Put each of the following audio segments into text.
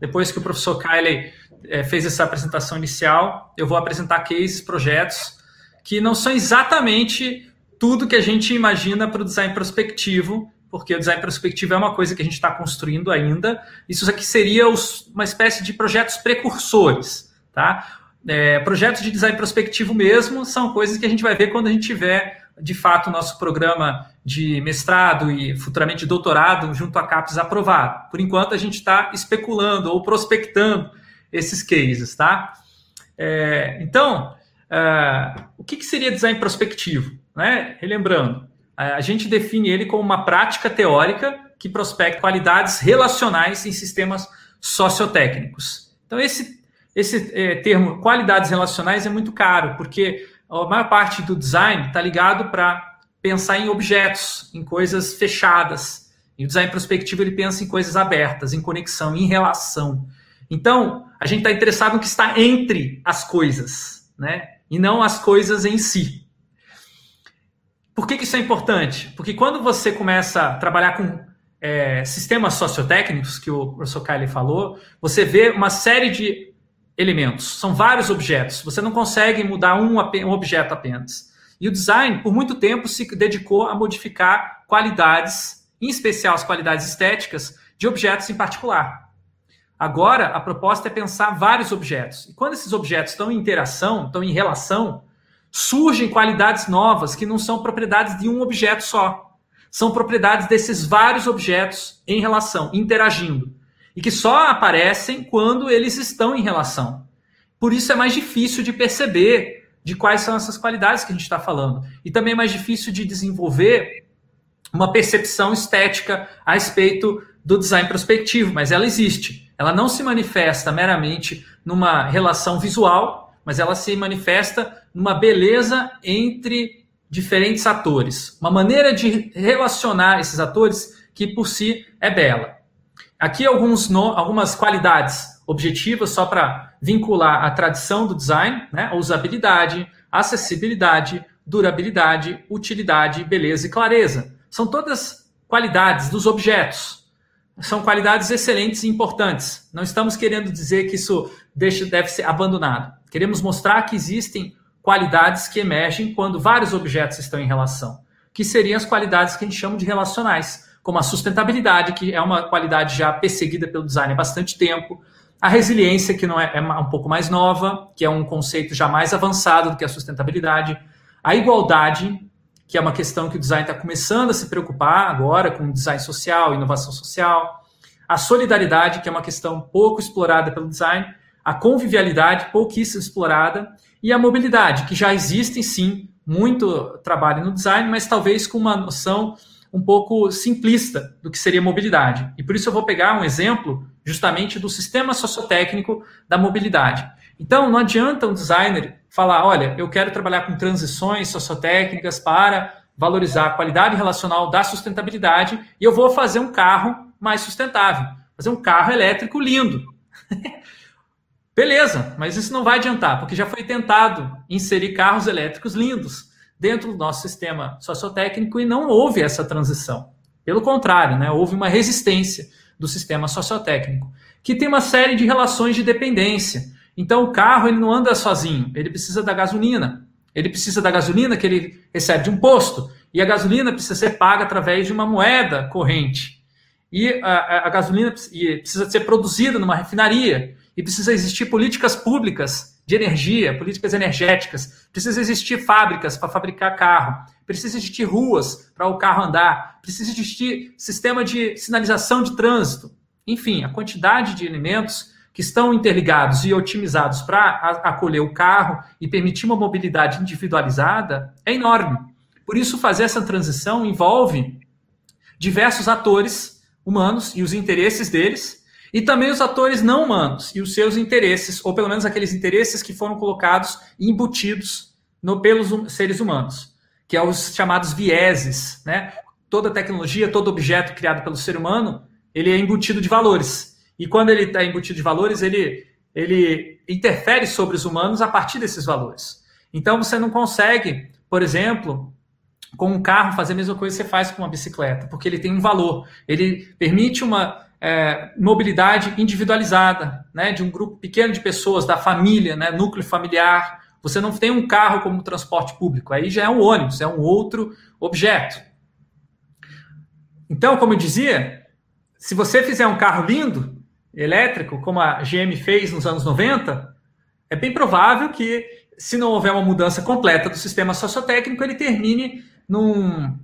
Depois que o professor Kylie é, fez essa apresentação inicial, eu vou apresentar cases, projetos que não são exatamente tudo que a gente imagina para o design prospectivo, porque o design prospectivo é uma coisa que a gente está construindo ainda. Isso aqui seria os, uma espécie de projetos precursores, tá? É, projetos de design prospectivo mesmo são coisas que a gente vai ver quando a gente tiver, de fato, o nosso programa de mestrado e futuramente doutorado junto à CAPES aprovado. Por enquanto, a gente está especulando ou prospectando esses cases, tá? É, então, uh, o que, que, seria design prospectivo? Né? Relembrando, a gente define ele como uma prática teórica que prospecta qualidades relacionais em sistemas sociotécnicos. Então, esse, esse é, termo qualidades relacionais é muito caro, porque a maior parte do design está ligado para pensar em objetos, em coisas fechadas. E o design prospectivo ele pensa em coisas abertas, em conexão, em relação. Então, a gente está interessado no que está entre as coisas, né? E não as coisas em si. Por que, que isso é importante? Porque quando você começa a trabalhar com é, sistemas sociotécnicos, que o professor Kylie falou, você vê uma série de elementos. São vários objetos. Você não consegue mudar um, um objeto apenas. E o design, por muito tempo, se dedicou a modificar qualidades, em especial as qualidades estéticas, de objetos em particular. Agora, a proposta é pensar vários objetos. E quando esses objetos estão em interação, estão em relação, surgem qualidades novas que não são propriedades de um objeto só. São propriedades desses vários objetos em relação, interagindo. E que só aparecem quando eles estão em relação. Por isso é mais difícil de perceber de quais são essas qualidades que a gente está falando. E também é mais difícil de desenvolver uma percepção estética a respeito do design prospectivo, mas ela existe. Ela não se manifesta meramente numa relação visual, mas ela se manifesta numa beleza entre diferentes atores. Uma maneira de relacionar esses atores que por si é bela. Aqui alguns algumas qualidades objetivas só para vincular a tradição do design, né? usabilidade, acessibilidade, durabilidade, utilidade, beleza e clareza. São todas qualidades dos objetos. São qualidades excelentes e importantes. Não estamos querendo dizer que isso deixa, deve ser abandonado. Queremos mostrar que existem qualidades que emergem quando vários objetos estão em relação, que seriam as qualidades que a gente chama de relacionais, como a sustentabilidade, que é uma qualidade já perseguida pelo design há bastante tempo, a resiliência, que não é, é um pouco mais nova, que é um conceito já mais avançado do que a sustentabilidade, a igualdade, que é uma questão que o design está começando a se preocupar agora com design social, inovação social, a solidariedade, que é uma questão pouco explorada pelo design, a convivialidade, pouquíssimo explorada, e a mobilidade, que já existem sim muito trabalho no design, mas talvez com uma noção um pouco simplista do que seria mobilidade. E por isso eu vou pegar um exemplo justamente do sistema sociotécnico da mobilidade. Então, não adianta um designer falar, olha, eu quero trabalhar com transições sociotécnicas para valorizar a qualidade relacional da sustentabilidade e eu vou fazer um carro mais sustentável, fazer um carro elétrico lindo. Beleza, mas isso não vai adiantar, porque já foi tentado inserir carros elétricos lindos dentro do nosso sistema sociotécnico e não houve essa transição. Pelo contrário, né, houve uma resistência do sistema sociotécnico, que tem uma série de relações de dependência. Então, o carro ele não anda sozinho, ele precisa da gasolina. Ele precisa da gasolina que ele recebe de um posto, e a gasolina precisa ser paga através de uma moeda corrente. E a, a gasolina precisa ser produzida numa refinaria e precisa existir políticas públicas de energia, políticas energéticas, precisa existir fábricas para fabricar carro, precisa existir ruas para o carro andar, precisa existir sistema de sinalização de trânsito. Enfim, a quantidade de elementos que estão interligados e otimizados para acolher o carro e permitir uma mobilidade individualizada é enorme. Por isso, fazer essa transição envolve diversos atores humanos e os interesses deles, e também os atores não humanos e os seus interesses, ou pelo menos aqueles interesses que foram colocados e embutidos no, pelos hum, seres humanos, que é os chamados vieses. Né? Toda tecnologia, todo objeto criado pelo ser humano, ele é embutido de valores. E quando ele está embutido de valores, ele, ele interfere sobre os humanos a partir desses valores. Então você não consegue, por exemplo, com um carro fazer a mesma coisa que você faz com uma bicicleta, porque ele tem um valor. Ele permite uma é, mobilidade individualizada, né, de um grupo pequeno de pessoas, da família, né, núcleo familiar. Você não tem um carro como transporte público, aí já é um ônibus, é um outro objeto. Então, como eu dizia, se você fizer um carro lindo, elétrico, como a GM fez nos anos 90, é bem provável que, se não houver uma mudança completa do sistema sociotécnico, ele termine num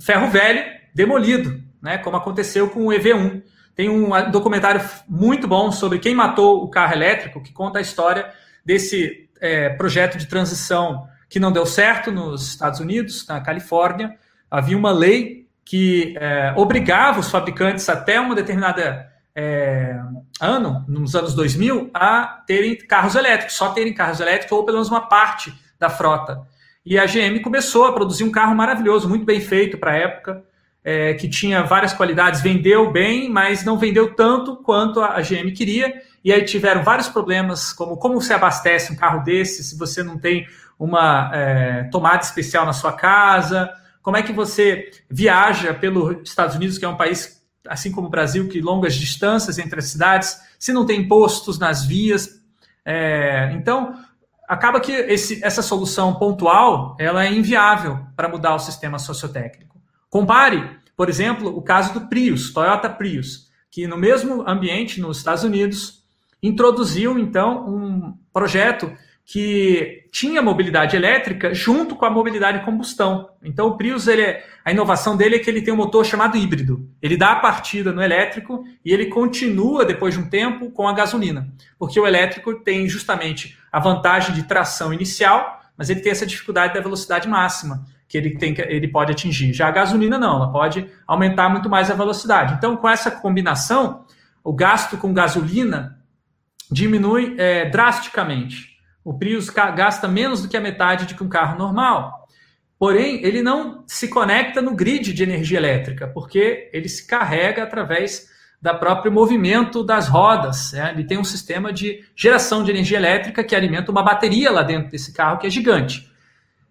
ferro velho demolido, né, como aconteceu com o EV1. Tem um documentário muito bom sobre quem matou o carro elétrico, que conta a história desse é, projeto de transição que não deu certo nos Estados Unidos, na Califórnia. Havia uma lei que é, obrigava os fabricantes até uma determinada é, ano, nos anos 2000, a terem carros elétricos, só terem carros elétricos ou pelo menos uma parte da frota. E a GM começou a produzir um carro maravilhoso, muito bem feito para a época, é, que tinha várias qualidades, vendeu bem, mas não vendeu tanto quanto a GM queria. E aí tiveram vários problemas, como como se abastece um carro desse se você não tem uma é, tomada especial na sua casa, como é que você viaja pelos Estados Unidos, que é um país, assim como o Brasil, que longas distâncias entre as cidades, se não tem postos nas vias. É, então, acaba que esse, essa solução pontual ela é inviável para mudar o sistema sociotécnico. Compare, por exemplo, o caso do Prius, Toyota Prius, que no mesmo ambiente nos Estados Unidos introduziu então um projeto que tinha mobilidade elétrica junto com a mobilidade combustão. Então o Prius, ele é, a inovação dele é que ele tem um motor chamado híbrido. Ele dá a partida no elétrico e ele continua depois de um tempo com a gasolina, porque o elétrico tem justamente a vantagem de tração inicial, mas ele tem essa dificuldade da velocidade máxima que ele, tem, ele pode atingir. Já a gasolina não, ela pode aumentar muito mais a velocidade. Então, com essa combinação, o gasto com gasolina diminui é, drasticamente. O Prius gasta menos do que a metade de que um carro normal. Porém, ele não se conecta no grid de energia elétrica, porque ele se carrega através da próprio movimento das rodas. Né? Ele tem um sistema de geração de energia elétrica que alimenta uma bateria lá dentro desse carro, que é gigante.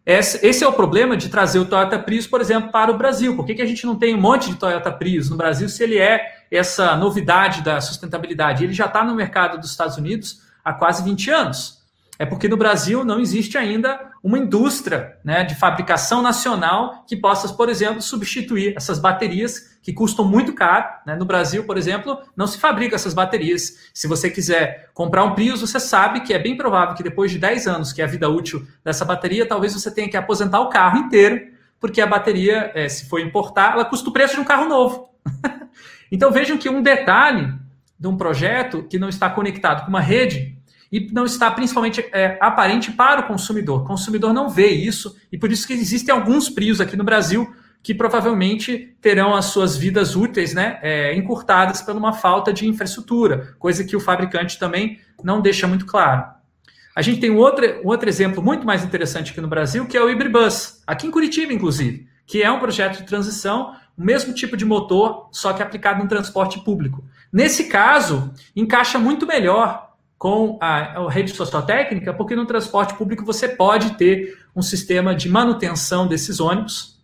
Esse é o problema de trazer o Toyota Prius, por exemplo, para o Brasil. Por que, que a gente não tem um monte de Toyota Prius no Brasil se ele é essa novidade da sustentabilidade? Ele já está no mercado dos Estados Unidos há quase 20 anos. É porque no Brasil não existe ainda uma indústria né, de fabricação nacional que possa, por exemplo, substituir essas baterias que custam muito caro. Né? No Brasil, por exemplo, não se fabrica essas baterias. Se você quiser comprar um Prius, você sabe que é bem provável que depois de 10 anos, que é a vida útil dessa bateria, talvez você tenha que aposentar o carro inteiro, porque a bateria, é, se for importar, ela custa o preço de um carro novo. então vejam que um detalhe de um projeto que não está conectado com uma rede e não está principalmente é, aparente para o consumidor. O consumidor não vê isso e por isso que existem alguns Prius aqui no Brasil que provavelmente terão as suas vidas úteis né, é, encurtadas por uma falta de infraestrutura, coisa que o fabricante também não deixa muito claro. A gente tem um outro, um outro exemplo muito mais interessante aqui no Brasil, que é o Ibribus, aqui em Curitiba, inclusive, que é um projeto de transição, o mesmo tipo de motor, só que aplicado no transporte público. Nesse caso, encaixa muito melhor com a, a rede social técnica, porque no transporte público você pode ter um sistema de manutenção desses ônibus,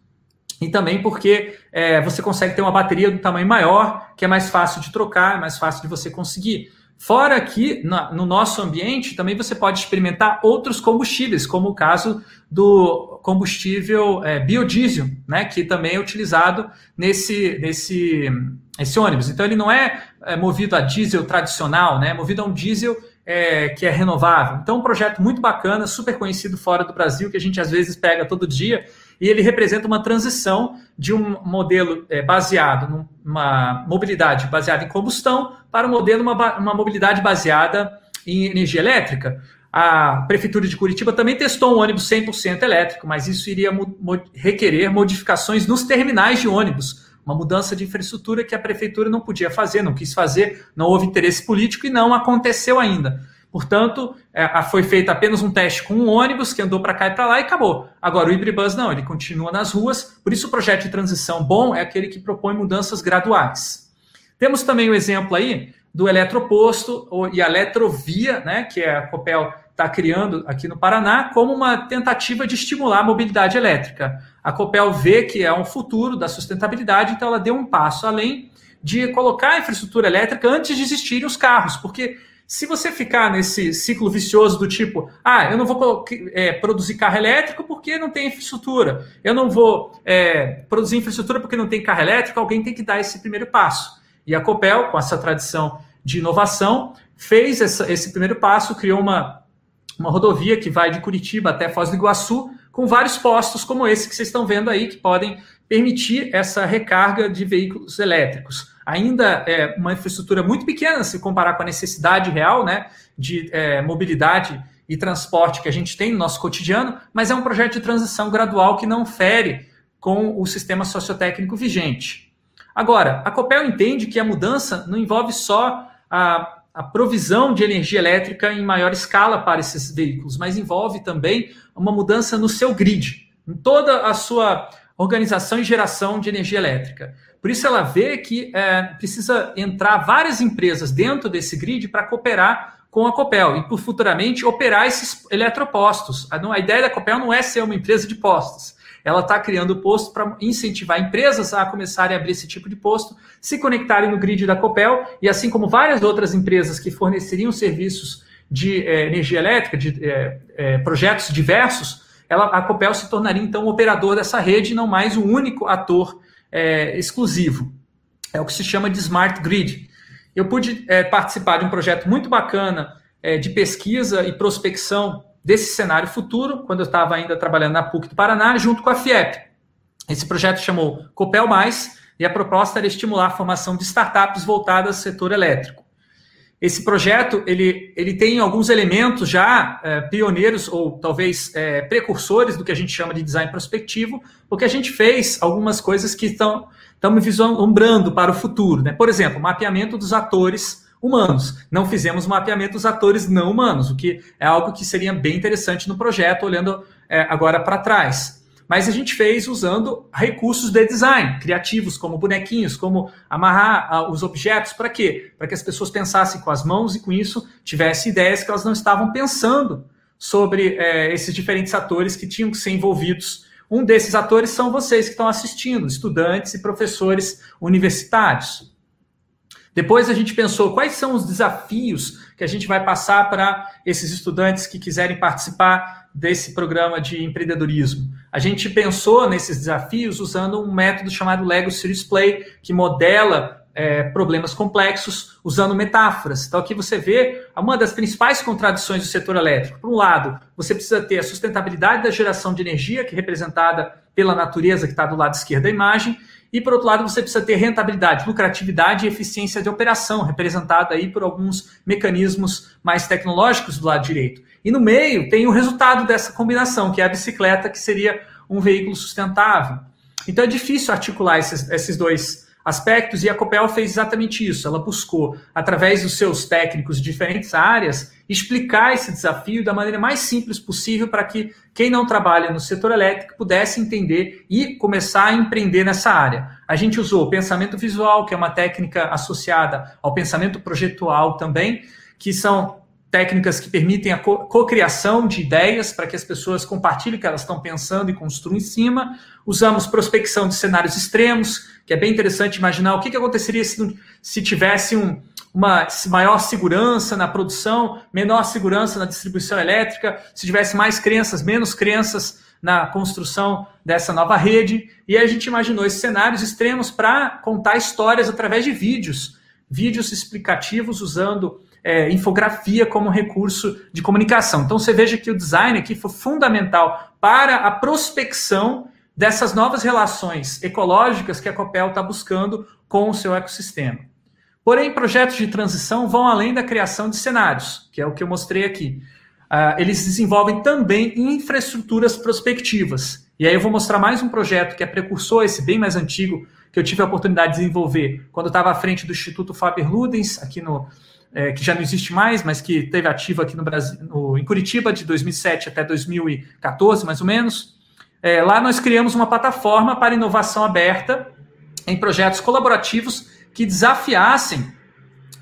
e também porque é, você consegue ter uma bateria do tamanho maior, que é mais fácil de trocar, é mais fácil de você conseguir. Fora que, no nosso ambiente, também você pode experimentar outros combustíveis, como o caso do combustível é, biodiesel, né, que também é utilizado nesse, nesse esse ônibus. Então, ele não é, é movido a diesel tradicional, né, é movido a um diesel é, que é renovável. Então, um projeto muito bacana, super conhecido fora do Brasil, que a gente às vezes pega todo dia e ele representa uma transição de um modelo é, baseado numa mobilidade baseada em combustão para um modelo, uma, uma mobilidade baseada em energia elétrica. A Prefeitura de Curitiba também testou um ônibus 100% elétrico, mas isso iria mo requerer modificações nos terminais de ônibus, uma mudança de infraestrutura que a Prefeitura não podia fazer, não quis fazer, não houve interesse político e não aconteceu ainda. Portanto, é, foi feito apenas um teste com um ônibus que andou para cá e para lá e acabou. Agora, o Ibribus não, ele continua nas ruas, por isso o projeto de transição bom é aquele que propõe mudanças graduais. Temos também o exemplo aí do eletroposto e a eletrovia, né, que a Copel está criando aqui no Paraná, como uma tentativa de estimular a mobilidade elétrica. A Copel vê que é um futuro da sustentabilidade, então ela deu um passo além de colocar a infraestrutura elétrica antes de existirem os carros, porque se você ficar nesse ciclo vicioso do tipo, ah, eu não vou é, produzir carro elétrico porque não tem infraestrutura, eu não vou é, produzir infraestrutura porque não tem carro elétrico, alguém tem que dar esse primeiro passo. E a Copel, com essa tradição de inovação, fez essa, esse primeiro passo, criou uma, uma rodovia que vai de Curitiba até Foz do Iguaçu, com vários postos como esse que vocês estão vendo aí, que podem permitir essa recarga de veículos elétricos. Ainda é uma infraestrutura muito pequena se comparar com a necessidade real né, de é, mobilidade e transporte que a gente tem no nosso cotidiano, mas é um projeto de transição gradual que não fere com o sistema sociotécnico vigente. Agora, a Copel entende que a mudança não envolve só a, a provisão de energia elétrica em maior escala para esses veículos, mas envolve também uma mudança no seu grid, em toda a sua organização e geração de energia elétrica. Por isso ela vê que é, precisa entrar várias empresas dentro desse grid para cooperar com a Copel e, por futuramente, operar esses eletropostos. A, a ideia da Copel não é ser uma empresa de postos. Ela está criando posto para incentivar empresas a começarem a abrir esse tipo de posto, se conectarem no grid da Copel e, assim como várias outras empresas que forneceriam serviços de é, energia elétrica, de é, é, projetos diversos, ela, a Copel se tornaria então um operador dessa rede, não mais o único ator é, exclusivo. É o que se chama de Smart Grid. Eu pude é, participar de um projeto muito bacana é, de pesquisa e prospecção desse cenário futuro, quando eu estava ainda trabalhando na PUC do Paraná, junto com a FIEP. Esse projeto chamou Copel Mais e a proposta era estimular a formação de startups voltadas ao setor elétrico. Esse projeto ele, ele tem alguns elementos já é, pioneiros ou talvez é, precursores do que a gente chama de design prospectivo, porque a gente fez algumas coisas que estão, vislumbrando para o futuro. Né? Por exemplo, mapeamento dos atores humanos. Não fizemos mapeamento dos atores não humanos, o que é algo que seria bem interessante no projeto, olhando é, agora para trás mas a gente fez usando recursos de design, criativos, como bonequinhos, como amarrar uh, os objetos. Para quê? Para que as pessoas pensassem com as mãos e com isso tivessem ideias que elas não estavam pensando sobre é, esses diferentes atores que tinham que ser envolvidos. Um desses atores são vocês que estão assistindo, estudantes e professores universitários. Depois a gente pensou quais são os desafios que a gente vai passar para esses estudantes que quiserem participar desse programa de empreendedorismo. A gente pensou nesses desafios usando um método chamado Lego Series Play, que modela é, problemas complexos usando metáforas. Então, aqui você vê uma das principais contradições do setor elétrico. Por um lado, você precisa ter a sustentabilidade da geração de energia, que é representada pela natureza, que está do lado esquerdo da imagem, e, por outro lado, você precisa ter rentabilidade, lucratividade e eficiência de operação, representada aí por alguns mecanismos mais tecnológicos do lado direito. E no meio tem o resultado dessa combinação, que é a bicicleta, que seria um veículo sustentável. Então é difícil articular esses, esses dois aspectos e a Copel fez exatamente isso. Ela buscou, através dos seus técnicos de diferentes áreas, explicar esse desafio da maneira mais simples possível para que quem não trabalha no setor elétrico pudesse entender e começar a empreender nessa área. A gente usou o pensamento visual, que é uma técnica associada ao pensamento projetual também, que são técnicas que permitem a cocriação de ideias para que as pessoas compartilhem o que elas estão pensando e construam em cima. Usamos prospecção de cenários extremos, que é bem interessante imaginar o que, que aconteceria se, se tivesse um, uma maior segurança na produção, menor segurança na distribuição elétrica, se tivesse mais crenças, menos crenças na construção dessa nova rede. E a gente imaginou esses cenários extremos para contar histórias através de vídeos, vídeos explicativos usando é, infografia como recurso de comunicação. Então você veja que o design aqui foi fundamental para a prospecção dessas novas relações ecológicas que a Copel está buscando com o seu ecossistema. Porém, projetos de transição vão além da criação de cenários, que é o que eu mostrei aqui. Uh, eles desenvolvem também infraestruturas prospectivas. E aí eu vou mostrar mais um projeto que é precursor, esse bem mais antigo, que eu tive a oportunidade de desenvolver quando estava à frente do Instituto Faber Ludens, aqui no, é, que já não existe mais, mas que teve ativo aqui no Brasil, no, em Curitiba, de 2007 até 2014, mais ou menos. É, lá nós criamos uma plataforma para inovação aberta em projetos colaborativos que desafiassem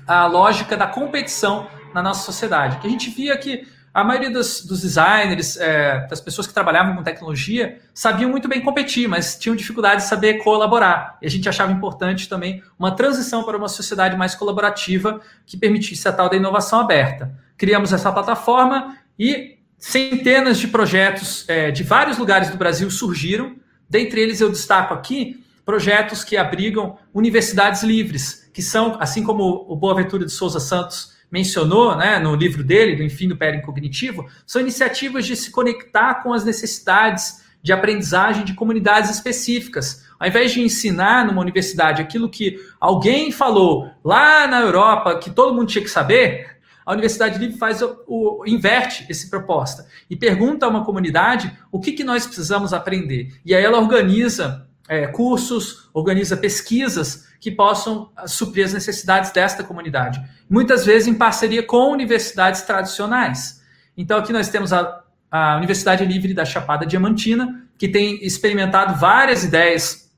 a lógica da competição na nossa sociedade. Que a gente via que a maioria dos, dos designers, é, das pessoas que trabalhavam com tecnologia, sabiam muito bem competir, mas tinham dificuldade de saber colaborar. E a gente achava importante também uma transição para uma sociedade mais colaborativa que permitisse a tal da inovação aberta. Criamos essa plataforma e centenas de projetos é, de vários lugares do Brasil surgiram. Dentre eles, eu destaco aqui projetos que abrigam universidades livres, que são, assim como o Boaventura de Souza Santos mencionou né, no livro dele, do Enfim do Péreo Cognitivo, são iniciativas de se conectar com as necessidades de aprendizagem de comunidades específicas. Ao invés de ensinar numa universidade aquilo que alguém falou lá na Europa que todo mundo tinha que saber, a Universidade Livre faz o, o inverte esse proposta e pergunta a uma comunidade o que, que nós precisamos aprender. E aí ela organiza é, cursos, organiza pesquisas que possam ah, suprir as necessidades desta comunidade. Muitas vezes em parceria com universidades tradicionais. Então aqui nós temos a, a Universidade Livre da Chapada Diamantina, que tem experimentado várias ideias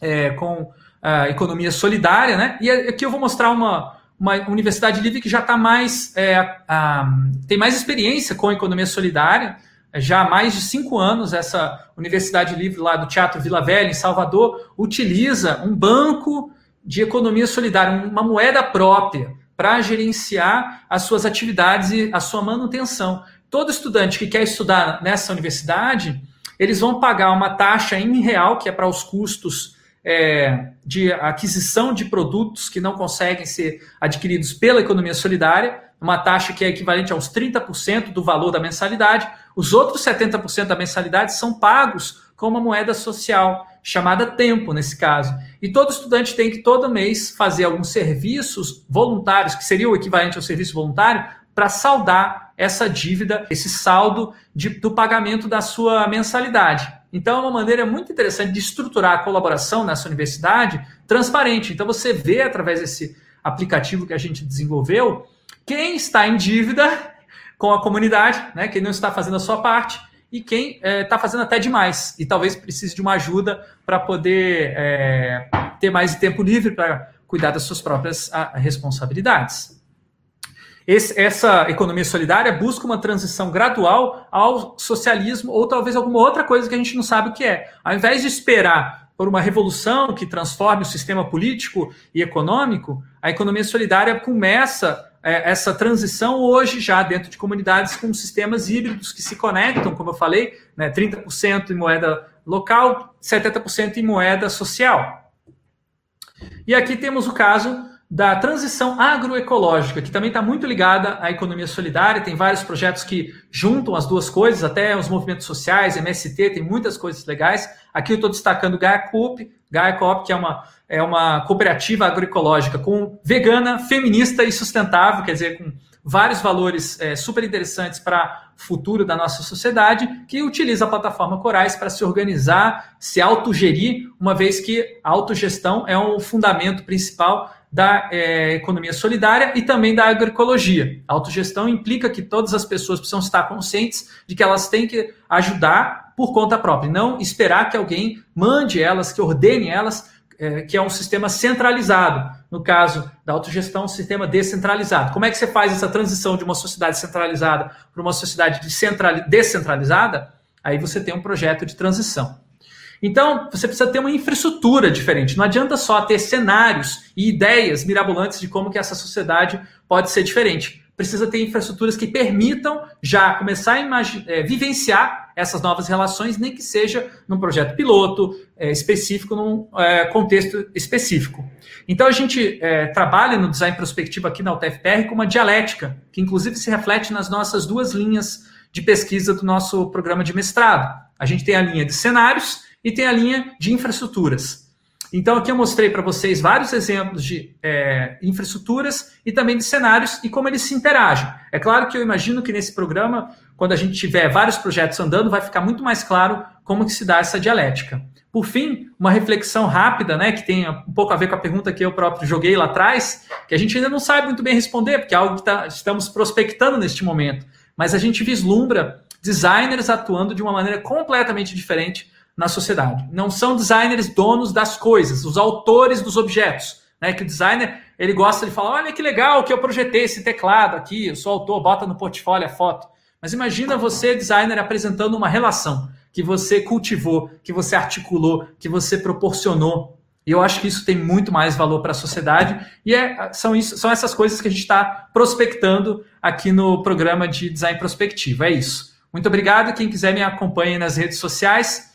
é, com a economia solidária, né? E aqui eu vou mostrar uma, uma universidade livre que já está mais é, a, tem mais experiência com economia solidária já há mais de cinco anos, essa Universidade Livre lá do Teatro Vila Velha, em Salvador, utiliza um banco de economia solidária, uma moeda própria, para gerenciar as suas atividades e a sua manutenção. Todo estudante que quer estudar nessa universidade, eles vão pagar uma taxa em real, que é para os custos é, de aquisição de produtos que não conseguem ser adquiridos pela economia solidária, uma taxa que é equivalente aos 30% do valor da mensalidade. Os outros 70% da mensalidade são pagos com uma moeda social, chamada tempo, nesse caso. E todo estudante tem que todo mês fazer alguns serviços voluntários, que seria o equivalente ao serviço voluntário, para saldar essa dívida, esse saldo de, do pagamento da sua mensalidade. Então, é uma maneira muito interessante de estruturar a colaboração nessa universidade transparente. Então, você vê através desse aplicativo que a gente desenvolveu quem está em dívida com a comunidade, né? quem não está fazendo a sua parte e quem está é, tá fazendo até demais e talvez precise de uma ajuda para poder é, ter mais tempo livre para cuidar das suas próprias a, responsabilidades. Esse, essa economia solidária busca uma transição gradual ao socialismo ou talvez alguma outra coisa que a gente não sabe o que é. Ao invés de esperar por uma revolução que transforme o sistema político e econômico, a economia solidária começa é, essa transição hoje já dentro de comunidades com sistemas híbridos que se conectam, como eu falei, né, 30% em moeda local, 70% em moeda social. E aqui temos o caso da transição agroecológica, que também está muito ligada à economia solidária. Tem vários projetos que juntam as duas coisas, até os movimentos sociais, MST, tem muitas coisas legais. Aqui eu estou destacando Gaia Coop, Gaia Coop, que é uma é uma cooperativa agroecológica com vegana, feminista e sustentável, quer dizer, com vários valores é, super interessantes para o futuro da nossa sociedade, que utiliza a plataforma Corais para se organizar, se autogerir, uma vez que a autogestão é um fundamento principal da é, economia solidária e também da agroecologia. A autogestão implica que todas as pessoas precisam estar conscientes de que elas têm que ajudar por conta própria, não esperar que alguém mande elas, que ordene elas é, que é um sistema centralizado. No caso da autogestão, um sistema descentralizado. Como é que você faz essa transição de uma sociedade centralizada para uma sociedade descentralizada? Aí você tem um projeto de transição. Então, você precisa ter uma infraestrutura diferente. Não adianta só ter cenários e ideias mirabolantes de como que essa sociedade pode ser diferente. Precisa ter infraestruturas que permitam já começar a é, vivenciar essas novas relações, nem que seja num projeto piloto é, específico, num é, contexto específico. Então a gente é, trabalha no design prospectivo aqui na UTFPR com uma dialética, que inclusive se reflete nas nossas duas linhas de pesquisa do nosso programa de mestrado. A gente tem a linha de cenários e tem a linha de infraestruturas. Então, aqui eu mostrei para vocês vários exemplos de é, infraestruturas e também de cenários e como eles se interagem. É claro que eu imagino que nesse programa, quando a gente tiver vários projetos andando, vai ficar muito mais claro como que se dá essa dialética. Por fim, uma reflexão rápida, né, que tem um pouco a ver com a pergunta que eu próprio joguei lá atrás, que a gente ainda não sabe muito bem responder, porque é algo que tá, estamos prospectando neste momento. Mas a gente vislumbra designers atuando de uma maneira completamente diferente na sociedade. Não são designers donos das coisas, os autores dos objetos. Né? Que o designer ele gosta de falar: olha que legal que eu projetei esse teclado aqui, eu sou autor, bota no portfólio a foto. Mas imagina você, designer, apresentando uma relação que você cultivou, que você articulou, que você proporcionou. E eu acho que isso tem muito mais valor para a sociedade. E é, são, isso, são essas coisas que a gente está prospectando aqui no programa de design prospectivo. É isso. Muito obrigado. Quem quiser me acompanhe nas redes sociais.